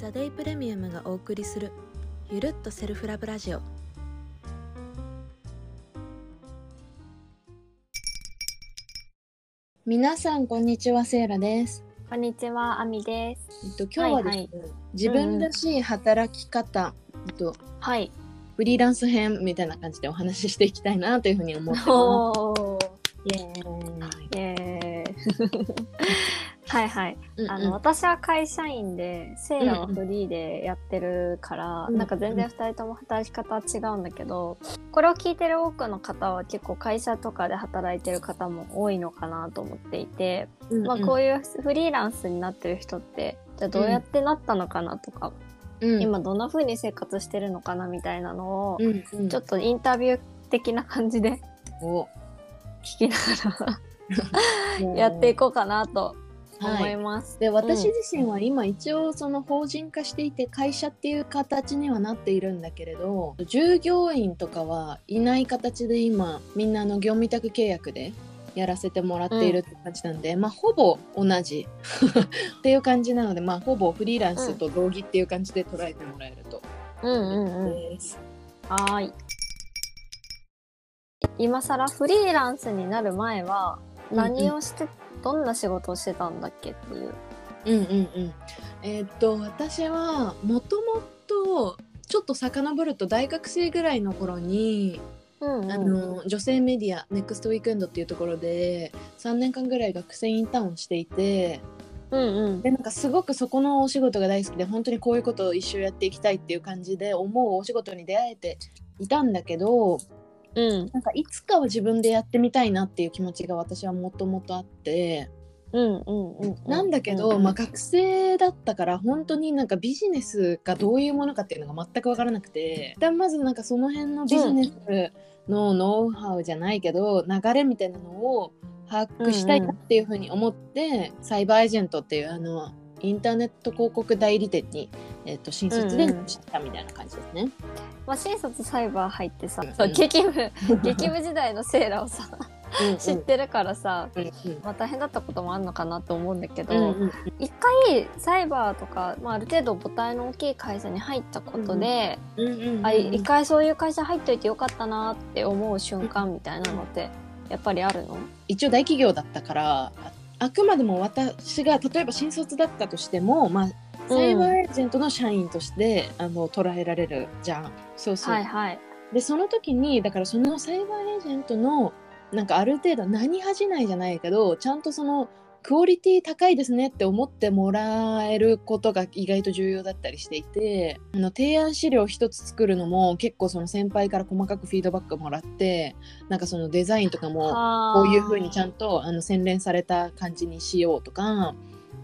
ザ・デイプレミアムがお送りするゆるっとセルフラブラジオ皆さんこんにちはセイラです。こんにちは、あみです。えっと今日はですね、はい自分らしい働き方、えっとはい。フリーランス編みたいな感じでお話ししていきたいなというふうに思ってまおーイエす。ーイ。イエーイ。はいはい。うんあの、私は会社員で、セイラはフリーでやってるから、うんなんか全然二人とも働き方は違うんだけど、これを聞いてる多くの方は結構会社とかで働いてる方も多いのかなと思っていて、うんまあこういうフリーランスになってる人って、じゃあどうやってなったのかなとか、うん、今どんな風に生活してるのかなみたいなのを、うんうん、ちょっとインタビュー的な感じでお。聞きながら やっていこうかなと思はいいます。で私自身は今一応その法人化していて会社っていう形にはなっているんだけれど従業員とかはいない形で今みんなあの業務委託契約でやらせてもらっているって感じなんで、まあほぼ同じ っていう感じなのでまあほぼフリーランスと同義っていう感じで捉えてもらえると、うんうんうん。です。はーい。今更フリーランスになる前は何をして、どんな仕事をしてたんだっけっていう。うんうんうん。えーっと私はもともとちょっと遡ると大学生ぐらいの頃にうんうん。あの女性メディアネクストウィークエンドっていうところで3年間ぐらい学生インターンをしていてうんうん。でなんかすごくそこのお仕事が大好きで本当にこういうことを一生やっていきたいっていう感じで思うお仕事に出会えていたんだけどうん。なんかいつかは自分でやってみたいなっていう気持ちが私はもともとあって。うんうんうん。なんだけど、まあ、学生だったから本当になんかビジネスがどういうものかっていうのが全く分からなくて。一旦まずなんかその辺のビジネスのノウハウじゃないけど、流れみたいなのを把握したいなっていうふうに思って、サイバーエージェントっていうあのインターネット広告代理店に、えっと新卒でしたみたいな感じですね。まあ、新卒サイバー入ってさ、うん。激務激務時代のセーラーをさうんうん。知ってるからさ、うんうん。まあ、大変だったこともあるのかなと思うんだけど、うんうん一回サイバーとか、まあ、ある程度母体の大きい会社に入ったことで、うんうんうんあ一回そういう会社入っといてよかったなって思う瞬間みたいなのってやっぱりあるの？一応大企業だったからああくまでも私が例えば新卒だったとしても、まあ、サイバーエージェントの社員として、あの捉えられるじゃん。そうそう、はいはい。でその時にだからそのサイバーエージェントのなんかある程度何恥じないじゃないけどちゃんとそのクオリティ高いですねって思ってもらえることが意外と重要だったりしていてあの提案資料一つ作るのも結構その先輩から細かくフィードバックもらってなんかそのデザインとかもこういう風にちゃんとあの洗練された感じにしようとか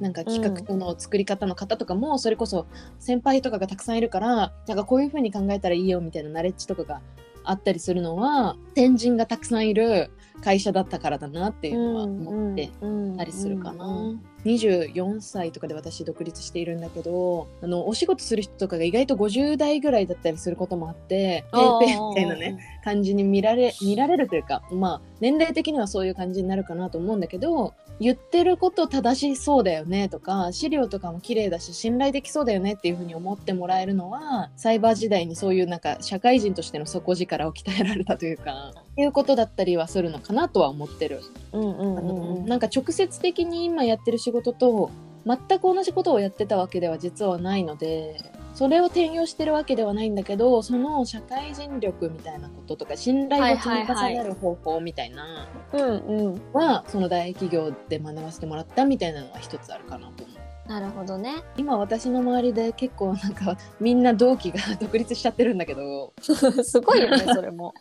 なんか企画書の作り方の方とかもそれこそ先輩とかがたくさんいるからなんかこういう風に考えたらいいよみたいなナレッジとかがあったりするのは先人がたくさんいる会社だったからだなっていうのは思ってたりするかな。24歳とかで私独立しているんだけどあのお仕事する人とかが意外と50代ぐらいだったりすることもあってペーペーみたいなね感じに見られ見られるというかまあ年齢的にはそういう感じになるかなと思うんだけど言ってること正しそうだよねとか資料とかも綺麗だし信頼できそうだよねっていうふうに思ってもらえるのはサイバー時代にそういうなんか社会人としての底力を鍛えられたというかいうことだったりはするのかなとは思ってる。うんうんあのうんうんなんか直接的に今やってる仕事と全く同じことをやってたわけでは実はないのでそれを転用してるわけではないんだけどその社会人力みたいなこととか信頼を積み重ねる方法みたいなうんうんはその大企業で学ばせてもらったみたいなのは一つあるかなと思う。なるほどね。今私の周りで結構なんか みんな同期が 独立しちゃってるんだけど。すごいよねそれも。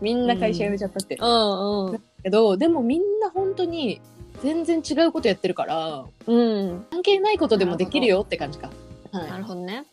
みんな会社辞めちゃったって、うんうん。けどでもみんな本当に全然違うことやってるからうん。関係ないことでもできるよって感じか。はい。なるほどね。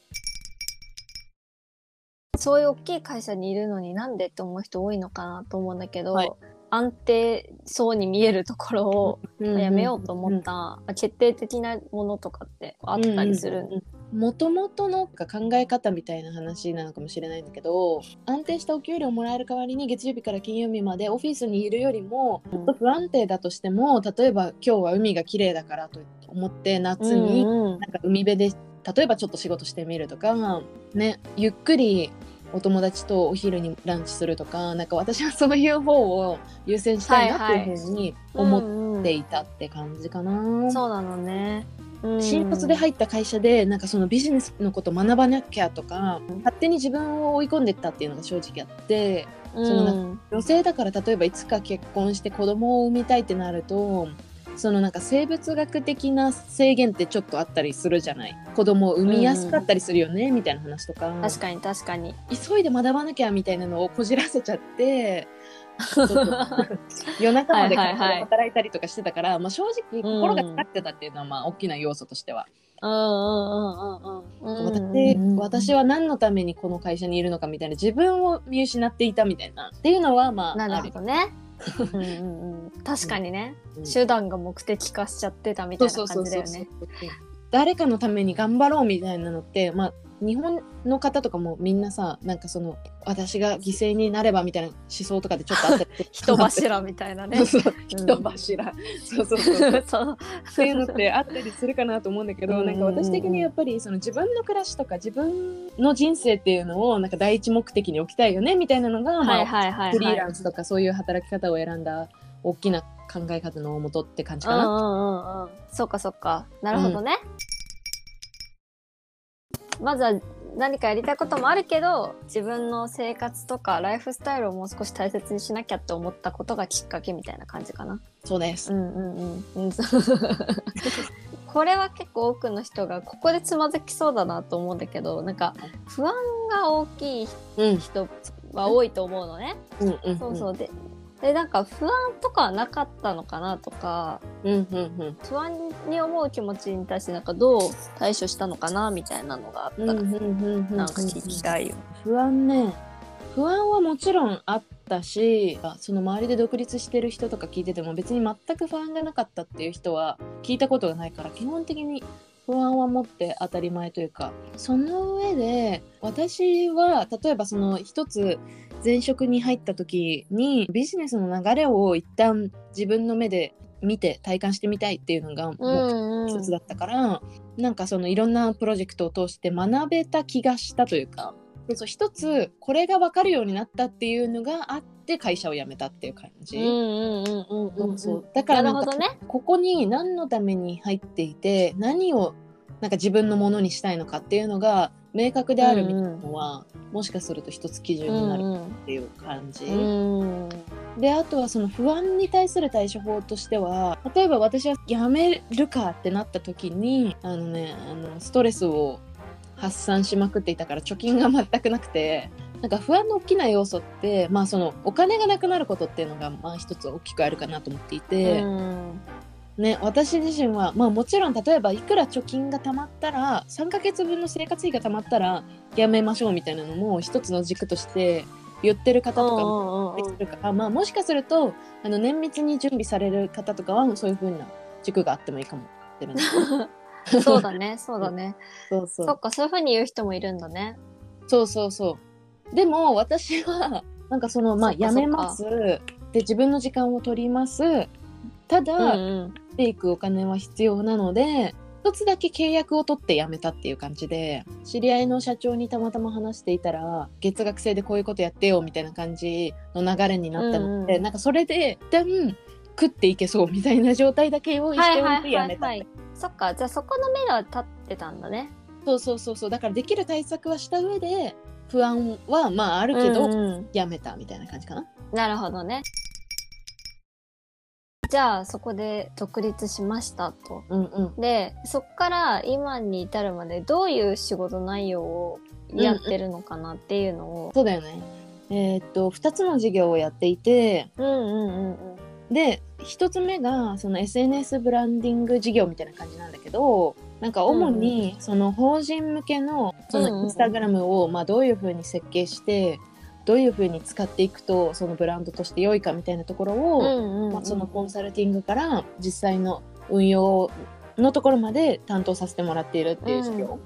そういう大きい会社にいるのになんでって思う人多いのかなと思うんだけど、はい安定そうに見えるところをやめようと思った、まあ決定的なものとかってあったりする、もともとの考え方みたいな話なのかもしれないんだけど安定したお給料もらえる代わりに月曜日から金曜日までオフィスにいるよりもちょっと不安定だとしても例えば今日は海が綺麗だからと思って夏になんか海辺で例えばちょっと仕事してみるとかねゆっくりお友達とお昼にランチするとかなんか私はそういう方を優先したいなっていうふうに思っていたって感じかな。そうなのね。うん新卒で入った会社でなんかそのビジネスのこと学ばなきゃとか勝手に自分を追い込んでったっていうのが正直あってうんそのな女性だから例えばいつか結婚して子供を産みたいってなるとそのなんか生物学的な制限ってちょっとあったりするじゃない？子供を産みやすかったりするよね、みたいな話とか確かに確かに。急いで学ばなきゃみたいなのをこじらせちゃって 夜中まではいはいはい働いたりとかしてたから、まあ、正直心が疲れてたっていうのはまあ大きな要素としては。うんうんうんうんうん。私私は何のためにこの会社にいるのかみたいな自分を見失っていたみたいなっていうのはまあなるほどね。うんうんうん、確かにね、うん。手段が目的化しちゃってたみたいな感じだよね。誰かのために頑張ろうみたいなのってまあ日本の方とかもみんなさなんかその私が犠牲になればみたいな思想とかでちょっとあったり 人柱みたいなね そう。そう人柱、そうそうそう そう。っていうのってあったりするかなと思うんだけど、うんなんか私的にやっぱりその自分の暮らしとか自分の人生っていうのをなんか第一目的に置きたいよねみたいなのが、まあはいはい。フリーランスとかそういう働き方を選んだ大きな考え方のもとって感じかな。うんうんうんうん。そうかそうか。なるほどね。まずは何かやりたいこともあるけど、自分の生活とかライフスタイルをもう少し大切にしなきゃって思ったことがきっかけみたいな感じかな。そうです。うんうんうんうん。これは結構多くの人がここでつまずきそうだなと思うんだけど、なんか不安が大きいうん、人は多いと思うのね。うん、うん、そうそうで。で、なんか不安とかはなかったのかなとか、うん、うん、うん。不安に思う気持ちに対してなんかどう対処したのかなみたいなのがあったら、うん、うん、うん、なんか聞きたいよ。不安ね。不安はもちろんあったし、その周りで独立してる人とか聞いてても別に全く不安がなかったっていう人は聞いたことがないから、基本的に不安は持って当たり前というか、その上で私は例えばその一つ前職に入った時にビジネスの流れを一旦自分の目で見て体感してみたいっていうのが一つだったから、なんかそのいろんなプロジェクトを通して学べた気がしたというかでそう一つこれが分かるようになったっていうのがあって会社を辞めたっていう感じ。だからなんかね。ここに何のために入っていて何をなんか自分のものにしたいのかっていうのが明確であるみたいなのは、もしかすると一つ基準になるっていう感じ。うんであとはその不安に対する対処法としては例えば私は辞めるかってなった時にあのねあのストレスを発散しまくっていたから貯金が全くなくてなんか不安の大きな要素ってまあそのお金がなくなることっていうのがまあ一つ大きくあるかなと思っていて、うんね私自身はまあもちろん例えばいくら貯金が貯まったら3ヶ月分の生活費が貯まったらやめましょうみたいなのも一つの軸として言ってる方とかもまあ、もしかするとあの綿密に準備される方とかはそういう風な軸があってもいいかもしれない。そうだね、そうだね。そうそそうっか、そういう風に言う人もいるんだね。そうそうそう。でも私はなんかそのまあやめますで自分の時間を取りますただ、うんうんていくお金は必要なので一つだけ契約を取って辞めたっていう感じで知り合いの社長にたまたま話していたら月額制でこういうことやってよみたいな感じの流れになったので、うんうんなんかそれで一旦食っていけそうみたいな状態だけ用意しておいて辞めた、そっか、じゃあそこの目が立ってたんだね。そうそうそうそうだからできる対策はした上で不安はまああるけど、うんうん辞めたみたいな感じかな。なるほどね。じゃあそこで独立しましたと。うんうんで、そっから今に至るまでどういう仕事内容をやってるのかなっていうのを。そうだよね。えーっと2つの事業をやっていてうんうんうんうん。で1つ目がその SNS ブランディング事業みたいな感じなんだけどなんか主にその法人向けのそのインスタグラムをまあどういうふうに設計してどういうふうに使っていくとそのブランドとして良いかみたいなところを、まあ、そのコンサルティングから実際の運用のところまで担当させてもらっているっていう事業。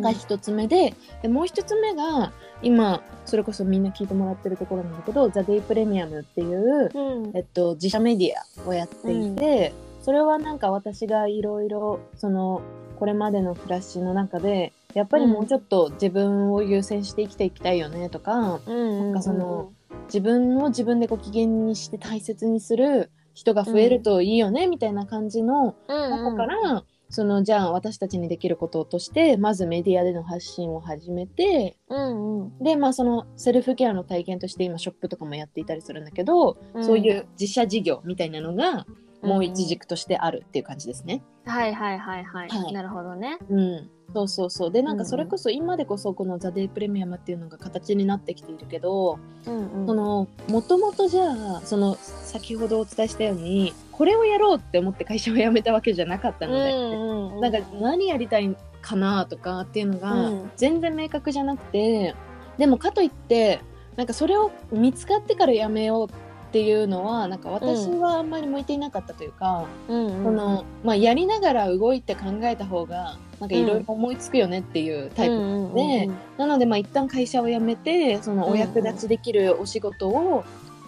が一つ目ででもう一つ目が今それこそみんな聞いてもらってるところなんだけど「ザ・デイ・プレミアム」っていう、うん。えっと、自社メディアをやっていて、それはなんか私がいろいろそのこれまでの暮らしの中でやっぱりもうちょっと自分を優先して生きていきたいよねとか、うんなんかその自分を自分でご機嫌にして大切にする人が増えるといいよね、みたいな感じの中から、そのじゃあ私たちにできることとしてまずメディアでの発信を始めてうんうん。でまあそのセルフケアの体験として今ショップとかもやっていたりするんだけど、うん。そういう自社事業みたいなのがもう一軸としてあるっていう感じですね。はいはいはいはい、はい。なるほどね。うん、そうそうそう。でなんうんうん。かそれこそ今でこそこの「ザ・デイ・プレミアム」っていうのが形になってきているけど、もともとじゃあその先ほどお伝えしたようにこれをやろうって思って会社を辞めたわけじゃなかったので、うんうん。なんか何やりたいかなとかっていうのがうん。全然明確じゃなくて、でもかといってなんかそれを見つかってから辞めようっていうのはなんか私はあんまり向いていなかったというか、うん。うんそのまあ、やりながら動いて考えた方がなんかいろいろ思いつくよねっていうタイプうんうんうんでなのでまあ一旦会社を辞めてそのお役立ちできるお仕事を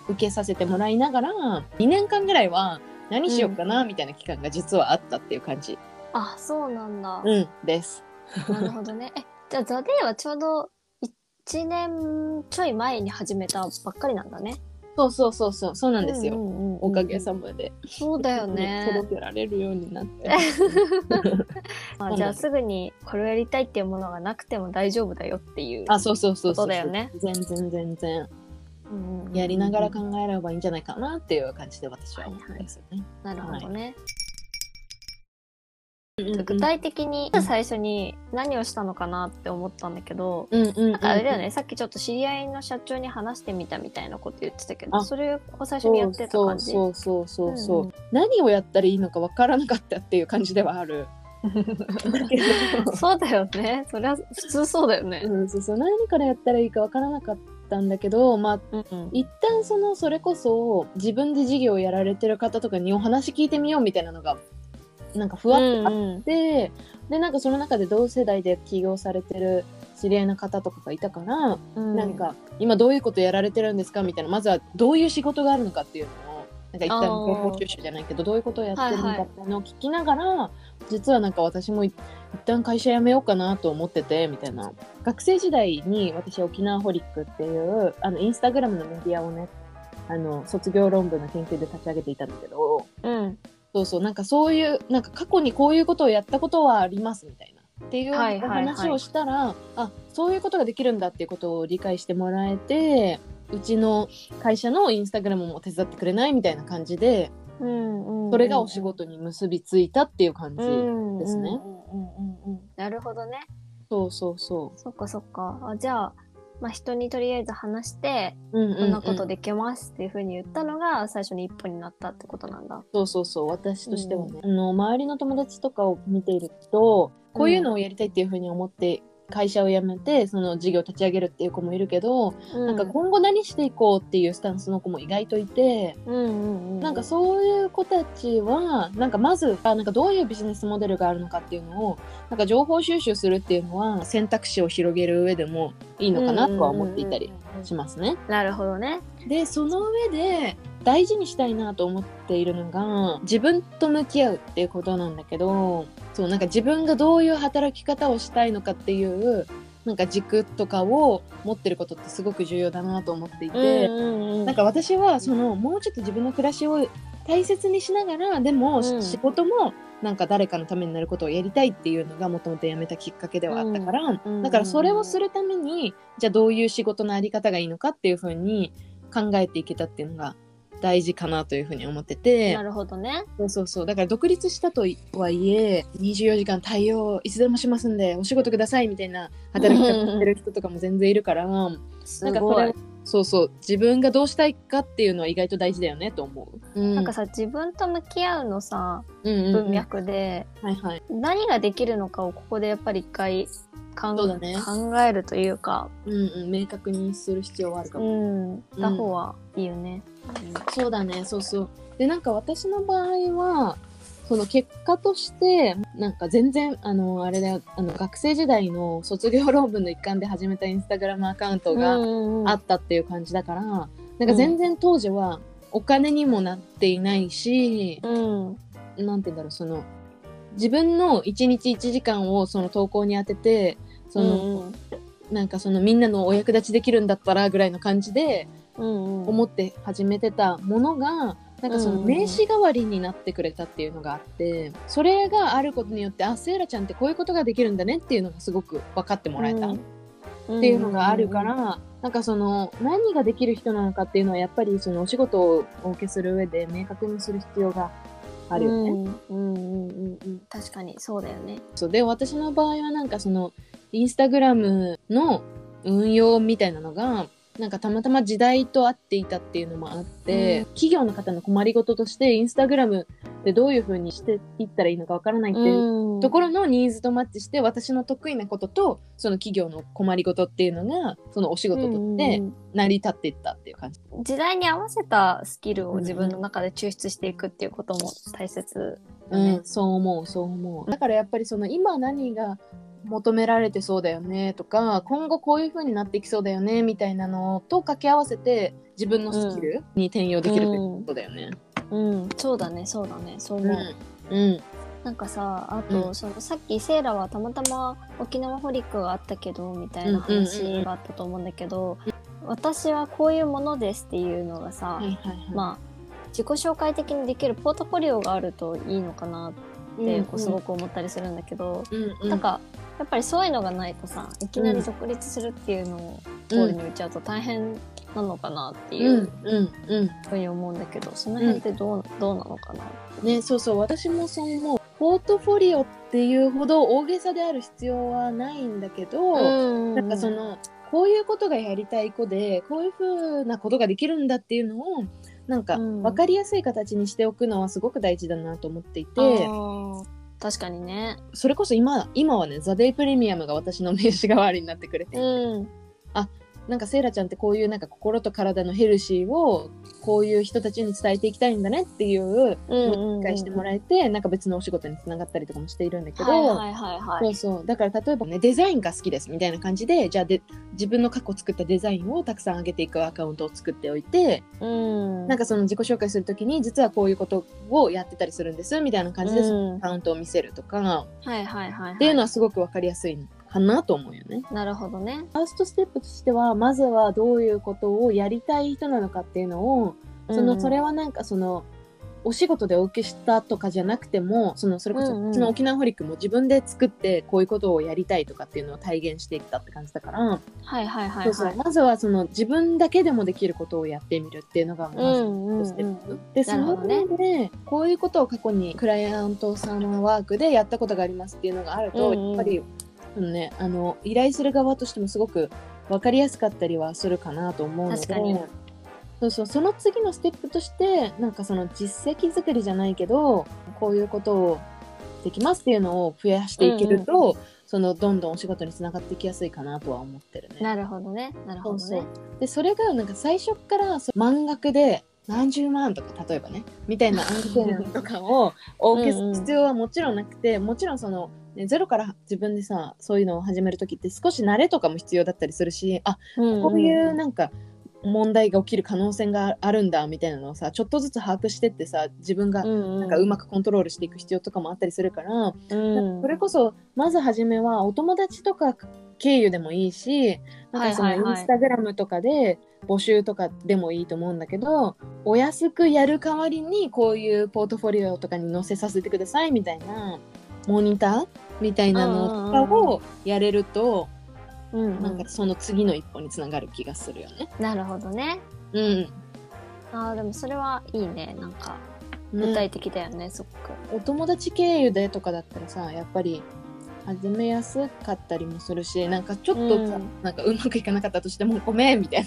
受けさせてもらいながら2年間ぐらいは何しようかなみたいな期間が実はあったっていう感じ、あそうなんだ、うん、です。なるほどね。えじゃあザ・デイはちょうど1年ちょい前に始めたばっかりなんだねそうそうそうそうそうなんですよ。うんうんうんうんおかげさまで、そうだよね 届けられるようになって。まあ、じゃあすぐにこれをやりたいっていうものがなくても大丈夫だよっていうあ、そうそうそうそう。だよね。全然全然うんうんうんやりながら考えればいいんじゃないかなっていう感じで私は思うんですよね。なるほどね、うんうん具体的に最初に何をしたのかなって思ったんだけど、うんあれだよね、さっきちょっと知り合いの社長に話してみたみたいなこと言ってたけどあそれを最初にやってた感じ？そうそうそうそうそう、うんうん。何をやったらいいのかわからなかったっていう感じではある。そうだよね。それは普通そうだよね、うん、そうそう。何からやったらいいかわからなかったんだけど、まあ、うんうん。一旦そのそれこそ自分で事業をやられてる方とかにお話聞いてみようみたいなのがなんかふわっとあって、でなんかその中で同世代で起業されてる知り合いの方とかがいたから、うん。なんか今どういうことやられてるんですかみたいなまずはどういう仕事があるのかっていうのをなんか一旦情報収集じゃないけどどういうことをやってるのはいはいかっていうのを聞きながら、実はなんか私もい一旦会社辞めようかなと思っててみたいな。学生時代に私沖縄ホリックっていうあのインスタグラムのメディアをねあの卒業論文の研究で立ち上げていたんだけどうんそうそう。なんかそういうなんか過去にこういうことをやったことはありますみたいな。っていうおはいはいはい。話をしたら、あそういうことができるんだっていうことを理解してもらえてうちの会社のインスタグラムも手伝ってくれないみたいな感じでうんうんそれがお仕事に結びついたっていう感じ、ですね。うんうんうんうんうんなるほどね。そうそうそそっかそっか。あじゃあまあ、人にとりあえず話して、う、うんうんうん。こんなことできますっていうふうに言ったのが最初に一歩になったってことなんだ。そうそうそう。私としてはね、あの周りの友達とかを見ているとこういうのをやりたいっていうふうに思って会社を辞めてその事業を立ち上げるっていう子もいるけど、なんか今後何していこうっていうスタンスの子も意外といて、うんうんうん、なんかそういう子たちはなんかまずあなんかどういうビジネスモデルがあるのかっていうのをなんか情報収集するっていうのは選択肢を広げる上でもいいのかなとは思っていたりしますね。なるほどね。でその上で大事にしたいなと思っているのが自分と向き合うっていうことなんだけどそうなんか自分がどういう働き方をしたいのかっていうなんか軸とかを持ってることってすごく重要だなと思っていて、んなんか私はそのもうちょっと自分の暮らしを大切にしながらでも、うん。仕事もなんか誰かのためになることをやりたいっていうのがもともと辞めたきっかけではあったから、うん。だからそれをするためにじゃあどういう仕事のあり方がいいのかっていうふうに考えていけたっていうのが大事かなというふうに思っててなるほどね。そうそうそうだから独立したとはいえ24時間対応いつでもしますんでお仕事くださいみたいな働き方してる人とかも全然いるから。すなんかそれを。そうそう自分がどうしたいかっていうのは意外と大事だよねと思う。うんなんかさ自分と向き合うのさうんうんうん文脈で、はいはい。何ができるのかをここでやっぱり一回かんそうだね考えるというか、うんうん明確にする必要はあるかうも。ん、た方はいいよね。そうだねそうそう。でなんか私の場合はその結果としてなんか全然あのあれだよあの学生時代の卒業論文の一環で始めたインスタグラムアカウントがあったっていう感じだから、なんか全然当時はお金にもなっていないし、うん、なんて言うんだろうその自分の1日1時間をその投稿に当ててその、うんなんかそのみんなのお役立ちできるんだったらぐらいの感じでうんうん思って始めてたものが、なんかその名刺代わりになってくれたっていうのがあってそれがあることによってあセイラちゃんってこういうことができるんだねっていうのがすごく分かってもらえたっうん。ていうのがあるから、なんかその何ができる人なのかっていうのはやっぱりそのお仕事をお受けする上で明確にする必要があるよね。うんうんうんうんうん。確かにそうだよね。そう。で私の場合はなんかそのインスタグラムの運用みたいなのがなんかたまたま時代と合っていたっていうのもあって、うん。企業の方の困りごととしてインスタグラムでどういう風にしていったらいいのかわからないっていうところのニーズとマッチして私の得意なこととその企業の困りごとっていうのがそのお仕事として成り立っていったっていう感じ。時代に合わせたスキルを自分の中で抽出していくっていうことも大切だね。うん、そう思うそう思う。だからやっぱりその今何が求められてそうだよねとか今後こういう風になっていきそうだよねみたいなのと掛け合わせて自分のスキルに転用できるってことだよね。うん。そうだねそうだね。そううん思う、うん。なんかさあと、うん。そのさっきセイラはたまたま沖縄ホリックがあったけどみたいな話があったと思うんだけど、私はこういうものですっていうのがさ。まあ自己紹介的にできるポートフォリオがあるといいのかなってこうすごく思ったりするんだけど、うんうん、なんかやっぱりそういうのがないとさいきなり独立するっていうのをゴールに打ち合うと大変なのかなっていううんうんうんふうに思うんだけど、その辺ってどう,、どうなのかなねそうそう私もそう思う。ポートフォリオっていうほど大げさである必要はないんだけど、うん。なんかそのこういうことがやりたい子でこういうふうなことができるんだっていうのをなんかうん。分かりやすい形にしておくのはすごく大事だなと思っていて、あー。確かにね。それこそ今今はねザ・デイプレミアムが私の名刺代わりになってくれて、うんなんかセイラちゃんってこういうなんか心と体のヘルシーをこういう人たちに伝えていきたいんだねっていううんうん理解してもらえて、なんか別のお仕事につながったりとかもしているんだけど、そうそう。だから例えばねデザインが好きですみたいな感じでじゃあで自分の過去作ったデザインをたくさん上げていくアカウントを作っておいて、うん。なんかその自己紹介するときに実はこういうことをやってたりするんですみたいな感じで、そのうん。アカウントを見せるとか、はいはいはいはい。っていうのはすごくわかりやすいかなと思うよね。なるほどね。ファーストステップとしてはまずはどういうことをやりたい人なのかっていうのをその、うん。それはなんかそのお仕事でお受けしたとかじゃなくてもそのそれこそ、うんうん。うちの沖縄ホリックも自分で作ってこういうことをやりたいとかっていうのを体現していったって感じだから、はいはいはいはい。そうそう。まずはその自分だけでもできることをやってみるっていうのがまずうんうんステップ、うんでその上でこういうことを過去にクライアント様ワークでやったことがありますっていうのがあると、うんうん。やっぱり、そのね、あの依頼する側としてもすごく分かりやすかったりはするかなと思うので。確かに。そうそうその次のステップとしてなんかその実績作りじゃないけどこういうことをできますっていうのを増やしていけると、そのどんどんお仕事につながっていきやすいかなとは思ってるね。なるほどね。なるほどね。そうそう。でそれがなんか最初からそう満額で何十万とか例えばねみたいな案件とかを お受けする必要はもちろんなくてもちろんその、ね、ゼロから自分でさそういうのを始める時って少し慣れとかも必要だったりするしあうんこういうなんか問題が起きる可能性があるんだみたいなのをさちょっとずつ把握してってさ自分がうんなんかうまくコントロールしていく必要とかもあったりするから、うん。それこそまず初めはお友達とか経由でもいいしなんかそのインスタグラムとかで募集とかでもいいと思うんだけどお安くやる代わりにこういうポートフォリオとかに載せさせてくださいみたいなモニターみたいなのとかをやれるとうんうん。なんかその次の一歩につながる気がするよね。なるほどね。うん。あーでもそれはいいね。なんか具ね体的だよねすごく。お友達経由でとかだったらさやっぱり始めやすかったりもするしなんかちょっとさ、うん。なんかうまくいかなかったとしてもごめんみたい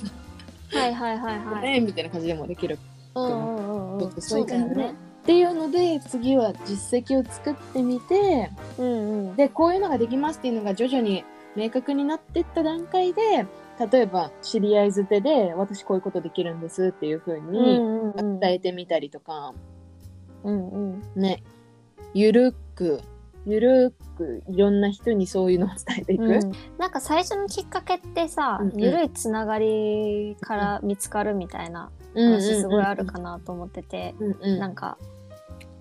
な、はいはいはいごはい。めんみたいな感じでもできるうんうんうんうん。そうそうだよねっていうので次は実績を作ってみてうんうん。でこういうのができますっていうのが徐々に明確になっていった段階で例えば知り合いづてで私こういうことできるんですっていう風うんに伝えてみたりとか、うんうん。ね。ゆるくゆるくいろんな人にそういうのを伝えていく。うん。なんか最初のきっかけってさ、うんうん。ゆるいつながりから見つかるみたいな話すごいあるかなと思ってて、うんうん。なんか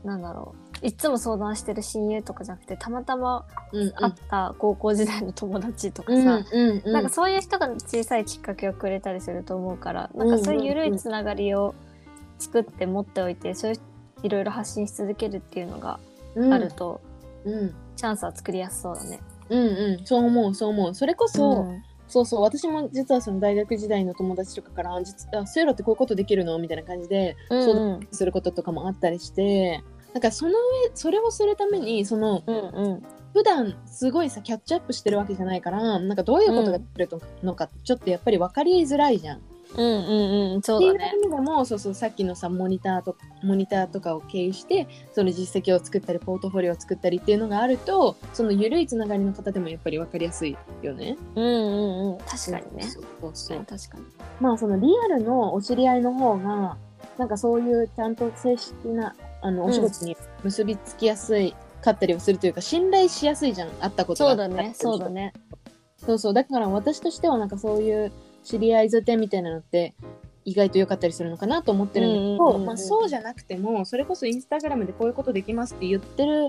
なんだろう。いつも相談してる親友とかじゃなくてたまたま会った高校時代の友達とかうんさ、うんうん。なんかそういう人が小さいきっかけをくれたりすると思うから、なんかそういう緩いつながりを作って持っておいて、そういういろいろ発信し続けるっていうのがうん。あると、うん。チャンスは作りやすそうだね。うんうん。そう思うそう思う。それこそ、んそうそう私も実はその大学時代の友達とかから実あそういうのってこういうことできるの？みたいな感じでうん相談することとかもあったりしてなんかその上それをするためにそのうんうん。普段すごいさキャッチアップしてるわけじゃないからなんかどういうことができるのかちょっとやっぱり分かりづらいじゃん。うんうんうんそっていううだね。意味でもそうそうさっきのさモニターとモニターとかを経由してその実績を作ったりポートフォリオを作ったりっていうのがあるとその緩いつながりの方でもやっぱり分かりやすいよね。うんうんうん確かにね。そうそうそう確かに。まあそのリアルのお知り合いの方がなんかそういうちゃんと正式なあのうんお仕事に結びつきやすいかったりをするというか信頼しやすいじゃん会ったことがそうだねそうだね。そうそうだから私としてはなんかそういう知り合いづてみたいなのって意外と良かったりするのかなと思ってるんだけうんうんうんうんどまあそうじゃなくてもそれこそインスタグラムでこういうことできますって言ってる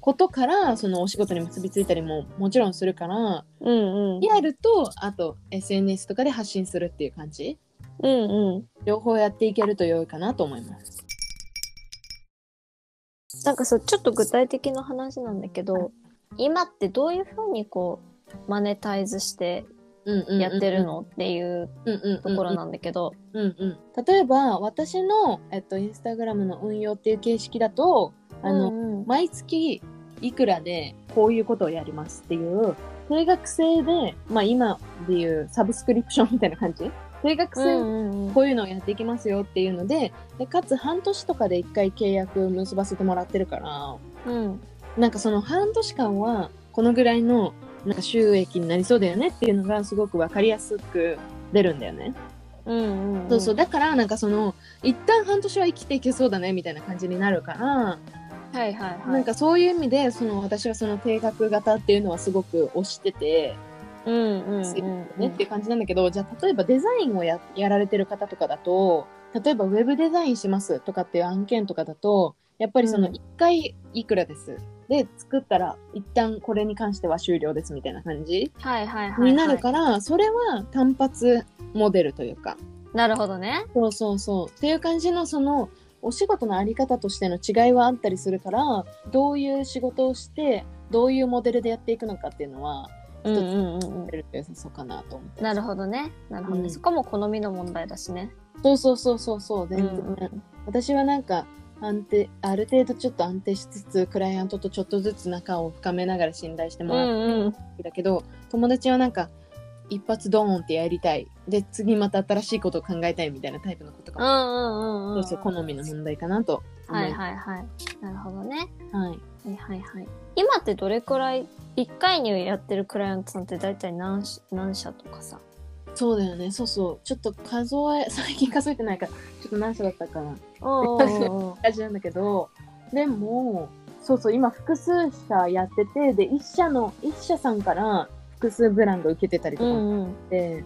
ことからそのお仕事に結びついたりももちろんするからうんうんリアルとあと SNS とかで発信するっていう感じうんうん。両方やっていけると良いかなと思います。なんかそうちょっと具体的な話なんだけど、今ってどういうふうにこうマネタイズしてやってるのっていうところなんだけど、例えば私の、えっと、インスタグラムの運用っていう形式だとあの、うんうん。毎月いくらでこういうことをやりますっていう定額制で、まあ、今でいうサブスクリプションみたいな感じ？定額制こういうのをやっていきますよっていうのででかつ半年とかで1回契約結ばせてもらってるからうん。なんかその半年間はこのぐらいのなんか収益になりそうだよねっていうのがすごく分かりやすく出るんだよね。うんうんそうそう。だからなんかその一旦半年は生きていけそうだねみたいな感じになるから、はいはいはい。なんかそういう意味でその私はその定額型っていうのはすごく推してて、うんうんうんねっていう感じなんだけどじゃあ例えばデザインをややられてる方とかだと例えばウェブデザインしますとかっていう案件とかだとやっぱりそのうん。1回いくらです、で作ったら一旦これに関しては終了ですみたいな感じ？になるから、それは単発モデルというか。なるほどね。そうそうそう。っていう感じのそのお仕事のあり方としての違いはあったりするからどういう仕事をしてどういうモデルでやっていくのかっていうのはそうかなと思ってなるほどね。なるほどね、うん。そこも好みの問題だしね。そうそうそうそうそう。全然、うんうん。私はなんか安定ある程度ちょっと安定しつつクライアントとちょっとずつ仲を深めながら信頼してもうらう。んうん。だけど、友達はなんか一発ドーンってやりたい。で次また新しいことを考えたいみたいなタイプのことかも、うんうんうんうんそうそう好みの問題かなと思はいはいはい。なるほどね。はい。はいはいはい。今ってどれくらい1回にやってるクライアントさんって大体何し何社とかさ？そうだよね。そうそう。ちょっと数え最近数えてないからちょっと何社だったかな感じなんだけどでもそうそう今複数社やっててで1社の一社さんから複数ブランド受けてたりとうか。もんうん。して、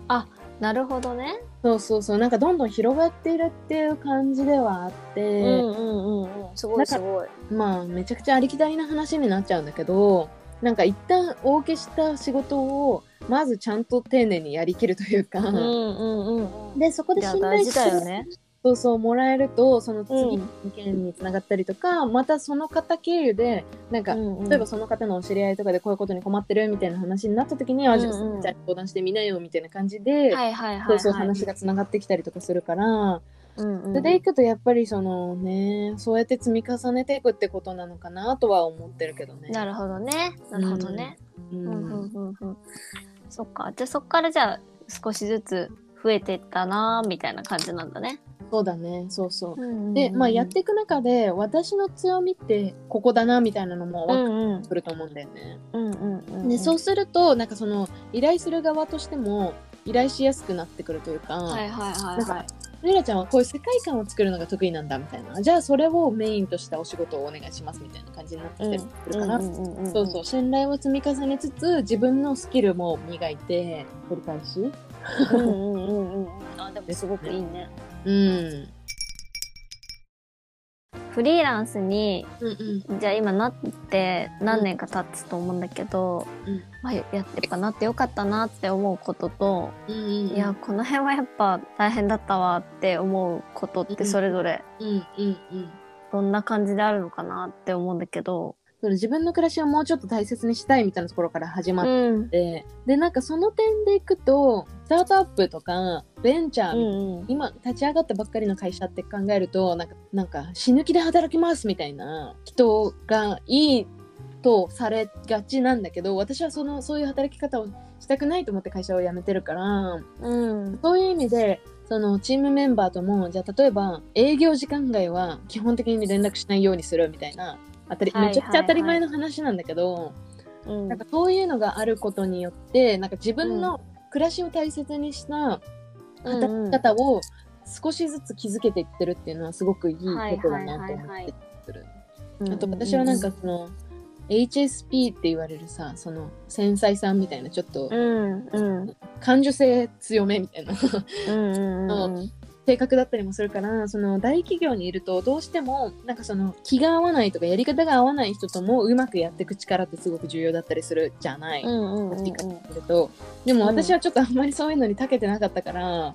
なるほどね。そうそうそう。なんかどんどん広がっているっていう感じではあって、うんうんうんうん。すごいすごい。まあめちゃくちゃありきたりな話になっちゃうんだけどなんか一旦お受けした仕事をまずちゃんと丁寧にやりきるというか、うんうんうんうん。でそこで信頼大事だよねそうそうもらえるとその次うん。の意見につながったりとか、またその方経由でなんか、うんうん。例えばその方のお知り合いとかでこういうことに困ってるみたいな話になった時に、あじゃあうんうん。じゃあ相談してみなよみたいな感じで、はいはいはいはい。そうそう話がつながってきたりとかするから、うんうん。それでいくとやっぱりそのねそうやって積み重ねていくってことなのかなとは思ってるけどね。なるほどね。なるほどね。ううん。んうんうんうん。そっか。じゃあそっからじゃあ少しずつ増えてったなーみたいな感じなんだねそうだね。そうそう。うんで、まあ、やっていく中で私の強みってここだなみたいなのもう分かんうんってくると思うんだよね。うんうん。うんでそうするとなんかその依頼する側としても依頼しやすくなってくるというか、はいはいはいレイラちゃんはこういう世界観を作るのが得意なんだみたいな。じゃあそれをメインとしたお仕事をお願いしますみたいな感じになってきたりするから、うんうんうんうんそうそう。信頼を積み重ねつつ自分のスキルも磨いて繰り返し。うんうんうんうん。うんあでもすごくいいねうん。フリーランスにうんうん。じゃあ今なって何年か経つと思うんだけど、うん。まあ、ややっぱなってよかったなって思うことと、うんうんいやこの辺はやっぱ大変だったわって思うことってそれぞれうんうんうん。どんな感じであるのかなって思うんだけど。その自分の暮らしをもうちょっと大切にしたいみたいなところから始まっうん。て、でなんかその点でいくとスタートアップとかベンチャー、うんうん。今立ち上がったばっかりの会社って考えるとなんかなんか死ぬ気で働きますみたいな人がいいとされがちなんだけど私はそのそういう働き方をしたくないと思って会社を辞めてるからうん。そういう意味でそのチームメンバーともじゃあ例えば営業時間外は基本的に連絡しないようにするみたいな当たり、はいめちゃくちゃ当たり前の話なんだけど、うん。なんかそういうのがあることによってなんか自分の暮らしを大切にした働き方を少しずつ気づけていってるっていうのはすごくいいことだなと思ってする。あと私はなんかその HSP って言われるさその繊細さんみたいなちょっとうんうん。感受性強めみたいな。うん 性格だったりもするからその大企業にいるとどうしてもなんかその気が合わないとかやり方が合わない人ともうまくやっていく力ってすごく重要だったりするじゃない。でも私はちょっとあんまりそういうのに長けてなかったから、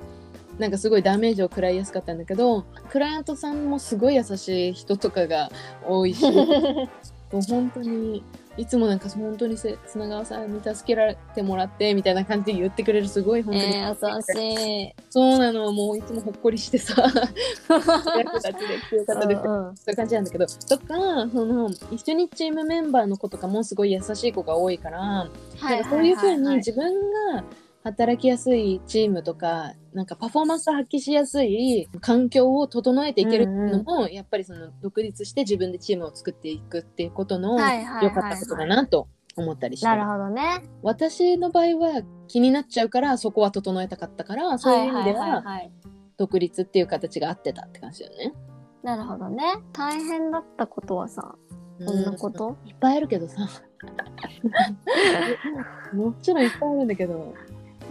なんかすごいダメージを食らいやすかったんだけどクライアントさんもすごい優しい人とかが多いしもう 本当にいつもなんか本当にせ砂川さんに助けられてもらってみたいな感じで言ってくれるすごい本当に、えー、優しい。そうなのもういつもほっこりしてさ。役立ちで来てよかったです。うんうん。そういう感じなんだけど。とかその一緒にチームメンバーの子とかもすごい優しい子が多いからそういうふうに自分が働きやすいチームとかなんかパフォーマンスを発揮しやすい環境を整えていけるっていうのも、やっぱりその独立して自分でチームを作っていくっていうことの良かったことだなと思ったりしてなるほどね。私の場合は気になっちゃうからそこは整えたかったからそういう意味でははい。独立っていう形が合ってたって感じだよね。なるほどね。大変だったことはさ、こんなこと？いっぱいあるけどさ もちろんいっぱいあるんだけど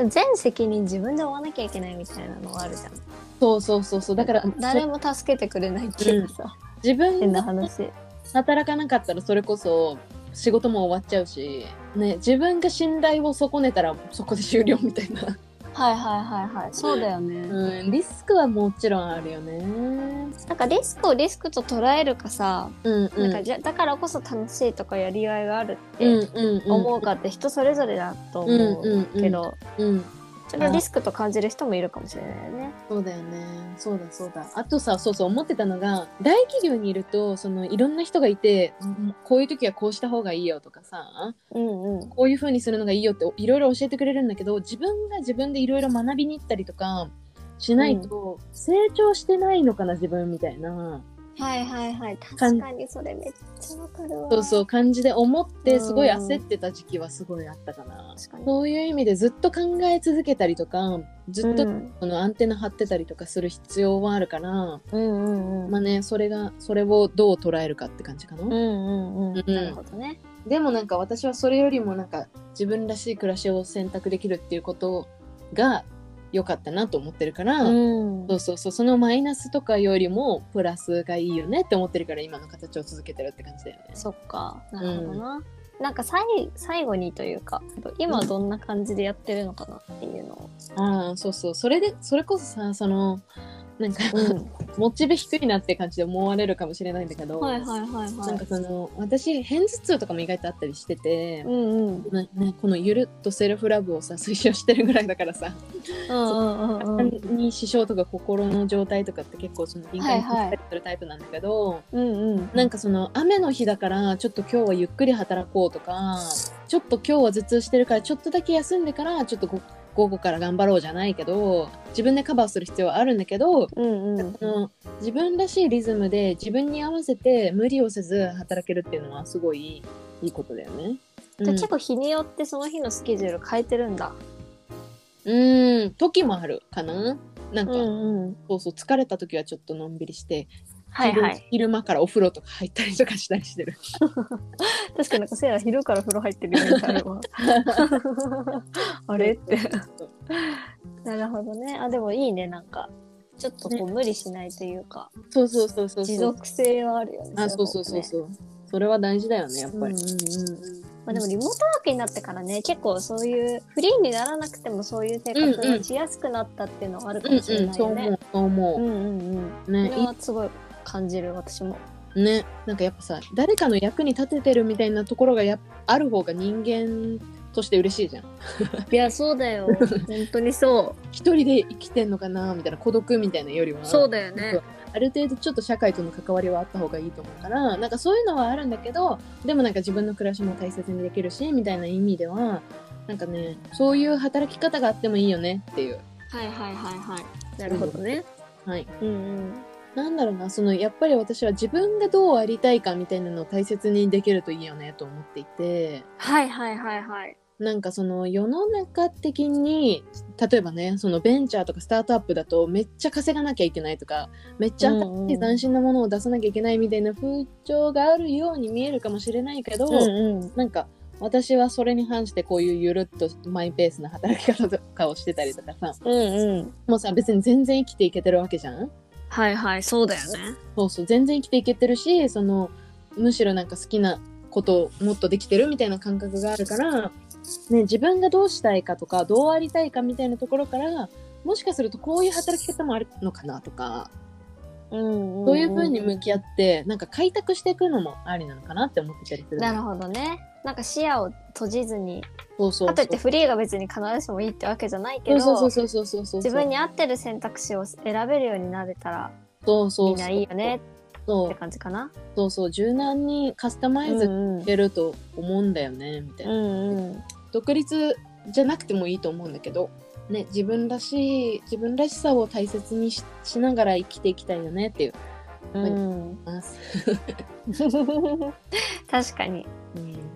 全責任自分で負わなきゃいけないみたいなのはあるじゃん。そうそうそうそうだから誰も助けてくれないっていうかさ、自分変なが話。働かなかったらそれこそ仕事も終わっちゃうし、ね、自分が信頼を損ねたらそこで終了みたいな、はいはいはいはい。そうだよね。うん、リスクはもちろんあるよね。なんかリスクをリスクと捉えるかさ、うんうんなんかじゃだからこそ楽しいとかやりがいがあるってうんうんうん思うかって人それぞれだと思うけど、うんそれをリスクと感じる人もいるかもしれないよね。そうだよね。そうだそうだ。あとさ、そうそう思ってたのが、大企業にいると、そのいろんな人がいて、うんこういう時はこうした方がいいよとかさ、うんうん。こういう風にするのがいいよっていろいろ教えてくれるんだけど、自分が自分でいろいろ学びに行ったりとかしないと、成長してないのかな、自分みたいな、はいはいはい。か確んかにそれめっちゃわかるわ。そうそう感じで思って、うんすごい焦ってた時期はすごいあったかな。確かに。そういう意味でずっと考え続けたりとか、ずっとうんそのアンテナ張ってたりとかする必要はあるから、うんうんうん。まあね、それが、それをどう捉えるかって感じかな。うんうんうん。うんなるほどね。でもなんか私はそれよりもなんか自分らしい暮らしを選択できるっていうことが良かったなと思ってるから、うんそうそうそう、そのマイナスとかよりもプラスがいいよねって思ってるから今の形を続けてるって感じだよね。そっか。なるほどな。なんか最最後にというか、今どんな感じでやってるのかなっていうのを。ああ、そうそう。それで、それこそさ、その、なんか、うん。モチベ低いなって感じで思われるかもしれないんだけど、はいはいはいはなんかその、私、片頭痛とかも意外とあったりしててい。、うんうん。なね、このゆるっとセルフラブをさ推奨してるぐらいだからさ、うんうんうんうん。に支障とか心の状態とかって結構その敏感にはいはい感じたりするタイプなんだけど、うんうん。なんかその雨の日だからちょっと今日はゆっくり働こうとかちょっと今日は頭痛してるからちょっとだけ休んでからちょっとご午後から頑張ろうじゃないけど自分でカバーする必要はあるんだけど、うんうん。その自分らしいリズムで自分に合わせて無理をせず働けるっていうのはすごいいいことだよね。じゃあ結構日によってその日のスケジュール変えてるんだ。うん、うん時もあるかな？なんか、んうん。そうそう疲れた時はちょっとのんびりして、昼はいはい。昼間からお風呂とか入ったりとかしたりしてる。確かになんかせいら昼から風呂入ってるよみたいな。あれって。なるほどね。あ、でもいいね、なんか。ちょっとこう無理しないというか、そうそうそうそうそう持続性はあるよね。あそうそうそうう。そうそれは大事だよねやっぱり、うんうんうんまあ、でもリモートワークになってからね結構そういうフリーにならなくてもそういう生活がしやすくなったっていうのはあるかうんもしれうんそうないよね。思うそう思うんうんうん。うねそれはすごい感じる私も。いねなんかやっぱさ誰かの役に立ててるみたいなところがやっある方が人間として嬉しいじゃん いやそうだよ本当にそ一人で生きてんのかなみたいな孤独みたいなよりはうだよそうある程度ちょっと社会との関わりはあった方がいいと思うからなんかそういうのはあるんだけどでもなんか自分の暮らしも大切にできるしみたいな意味ではなんかねそういう働き方があってもいいよねっていうはいはいはいはい。なるほどね。はいうんうん。なんだろうなそのやっぱり私は自分がどうありたいかみたいなのを大切にできるといいよねと思っていてはいはいはいはい。なんかその世の中的に例えばねそのベンチャーとかスタートアップだとめっちゃ稼がなきゃいけないとかめっちゃ新しい斬新なものを出さなきゃいけないみたいな風潮があるように見えるかもしれないけど、うんうん。なんか私はそれに反してこういうゆるっとマイペースな働き方とかをしてたりとかさうんうん。もうさ別に全然生きていけてるわけじゃんはいはいそうだよね。そうそう全然生きていけてるしそのむしろなんか好きなことをもっとできてるみたいな感覚があるから、ね、自分がどうしたいかとかどうありたいかみたいなところからもしかするとこういう働き方もあるのかなとかうんそういう風に向き合ってなんか開拓していくのもありなのかなって思ってたりするなるほどね。なんか視野を閉じずにそうそうかといってフリーが別に必ずしもいいってわけじゃないけど自分に合ってる選択肢を選べるようになれたらそうそうみんないいよねって感じかな。そうそう。柔軟にカスタマイズうんしてると思うんだよね、みたいな、うんうん。独立じゃなくてもいいと思うんだけど、ね、自分らしい自分らしさを大切にししながら生きていきたいよねっていう。うん。確かに。うん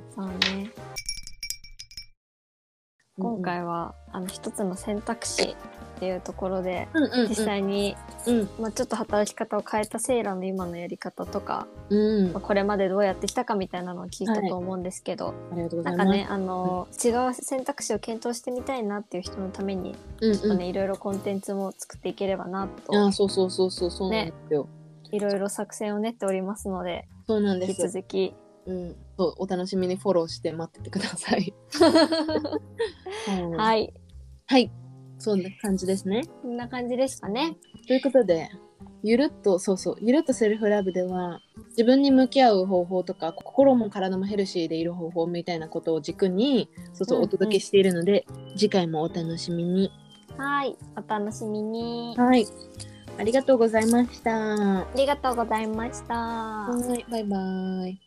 今、回はあの一つの選択肢っていうところで実際に、うん。まあ、ちょっと働き方を変えたセイラの今のやり方とか、うん。まあ、これまでどうやってきたかみたいなのを聞いたはい。と思うんですけど、ありがとうござます。ないんかねあの、違う選択肢を検討してみたいなっていう人のために、ちょっとねいろいろコンテンツも作っていければなあとーそうそうそうそうそうなんですよ、いろいろ作戦を練っておりますのでそうなんで引きす、続き。うん、そうお楽しみにフォローして待っててください、はい、はい。はいそんな感じですね。こんな感じですかね。ということでゆるっとそうそうゆるっとセルフラブでは自分に向き合う方法とか心も体もヘルシーでいる方法みたいなことを軸にそうそううんうん。お届けしているので、次回もお楽しみに。はい。お楽しみに。はい。ありがとうございました。はありがとうございました。い。バイバイ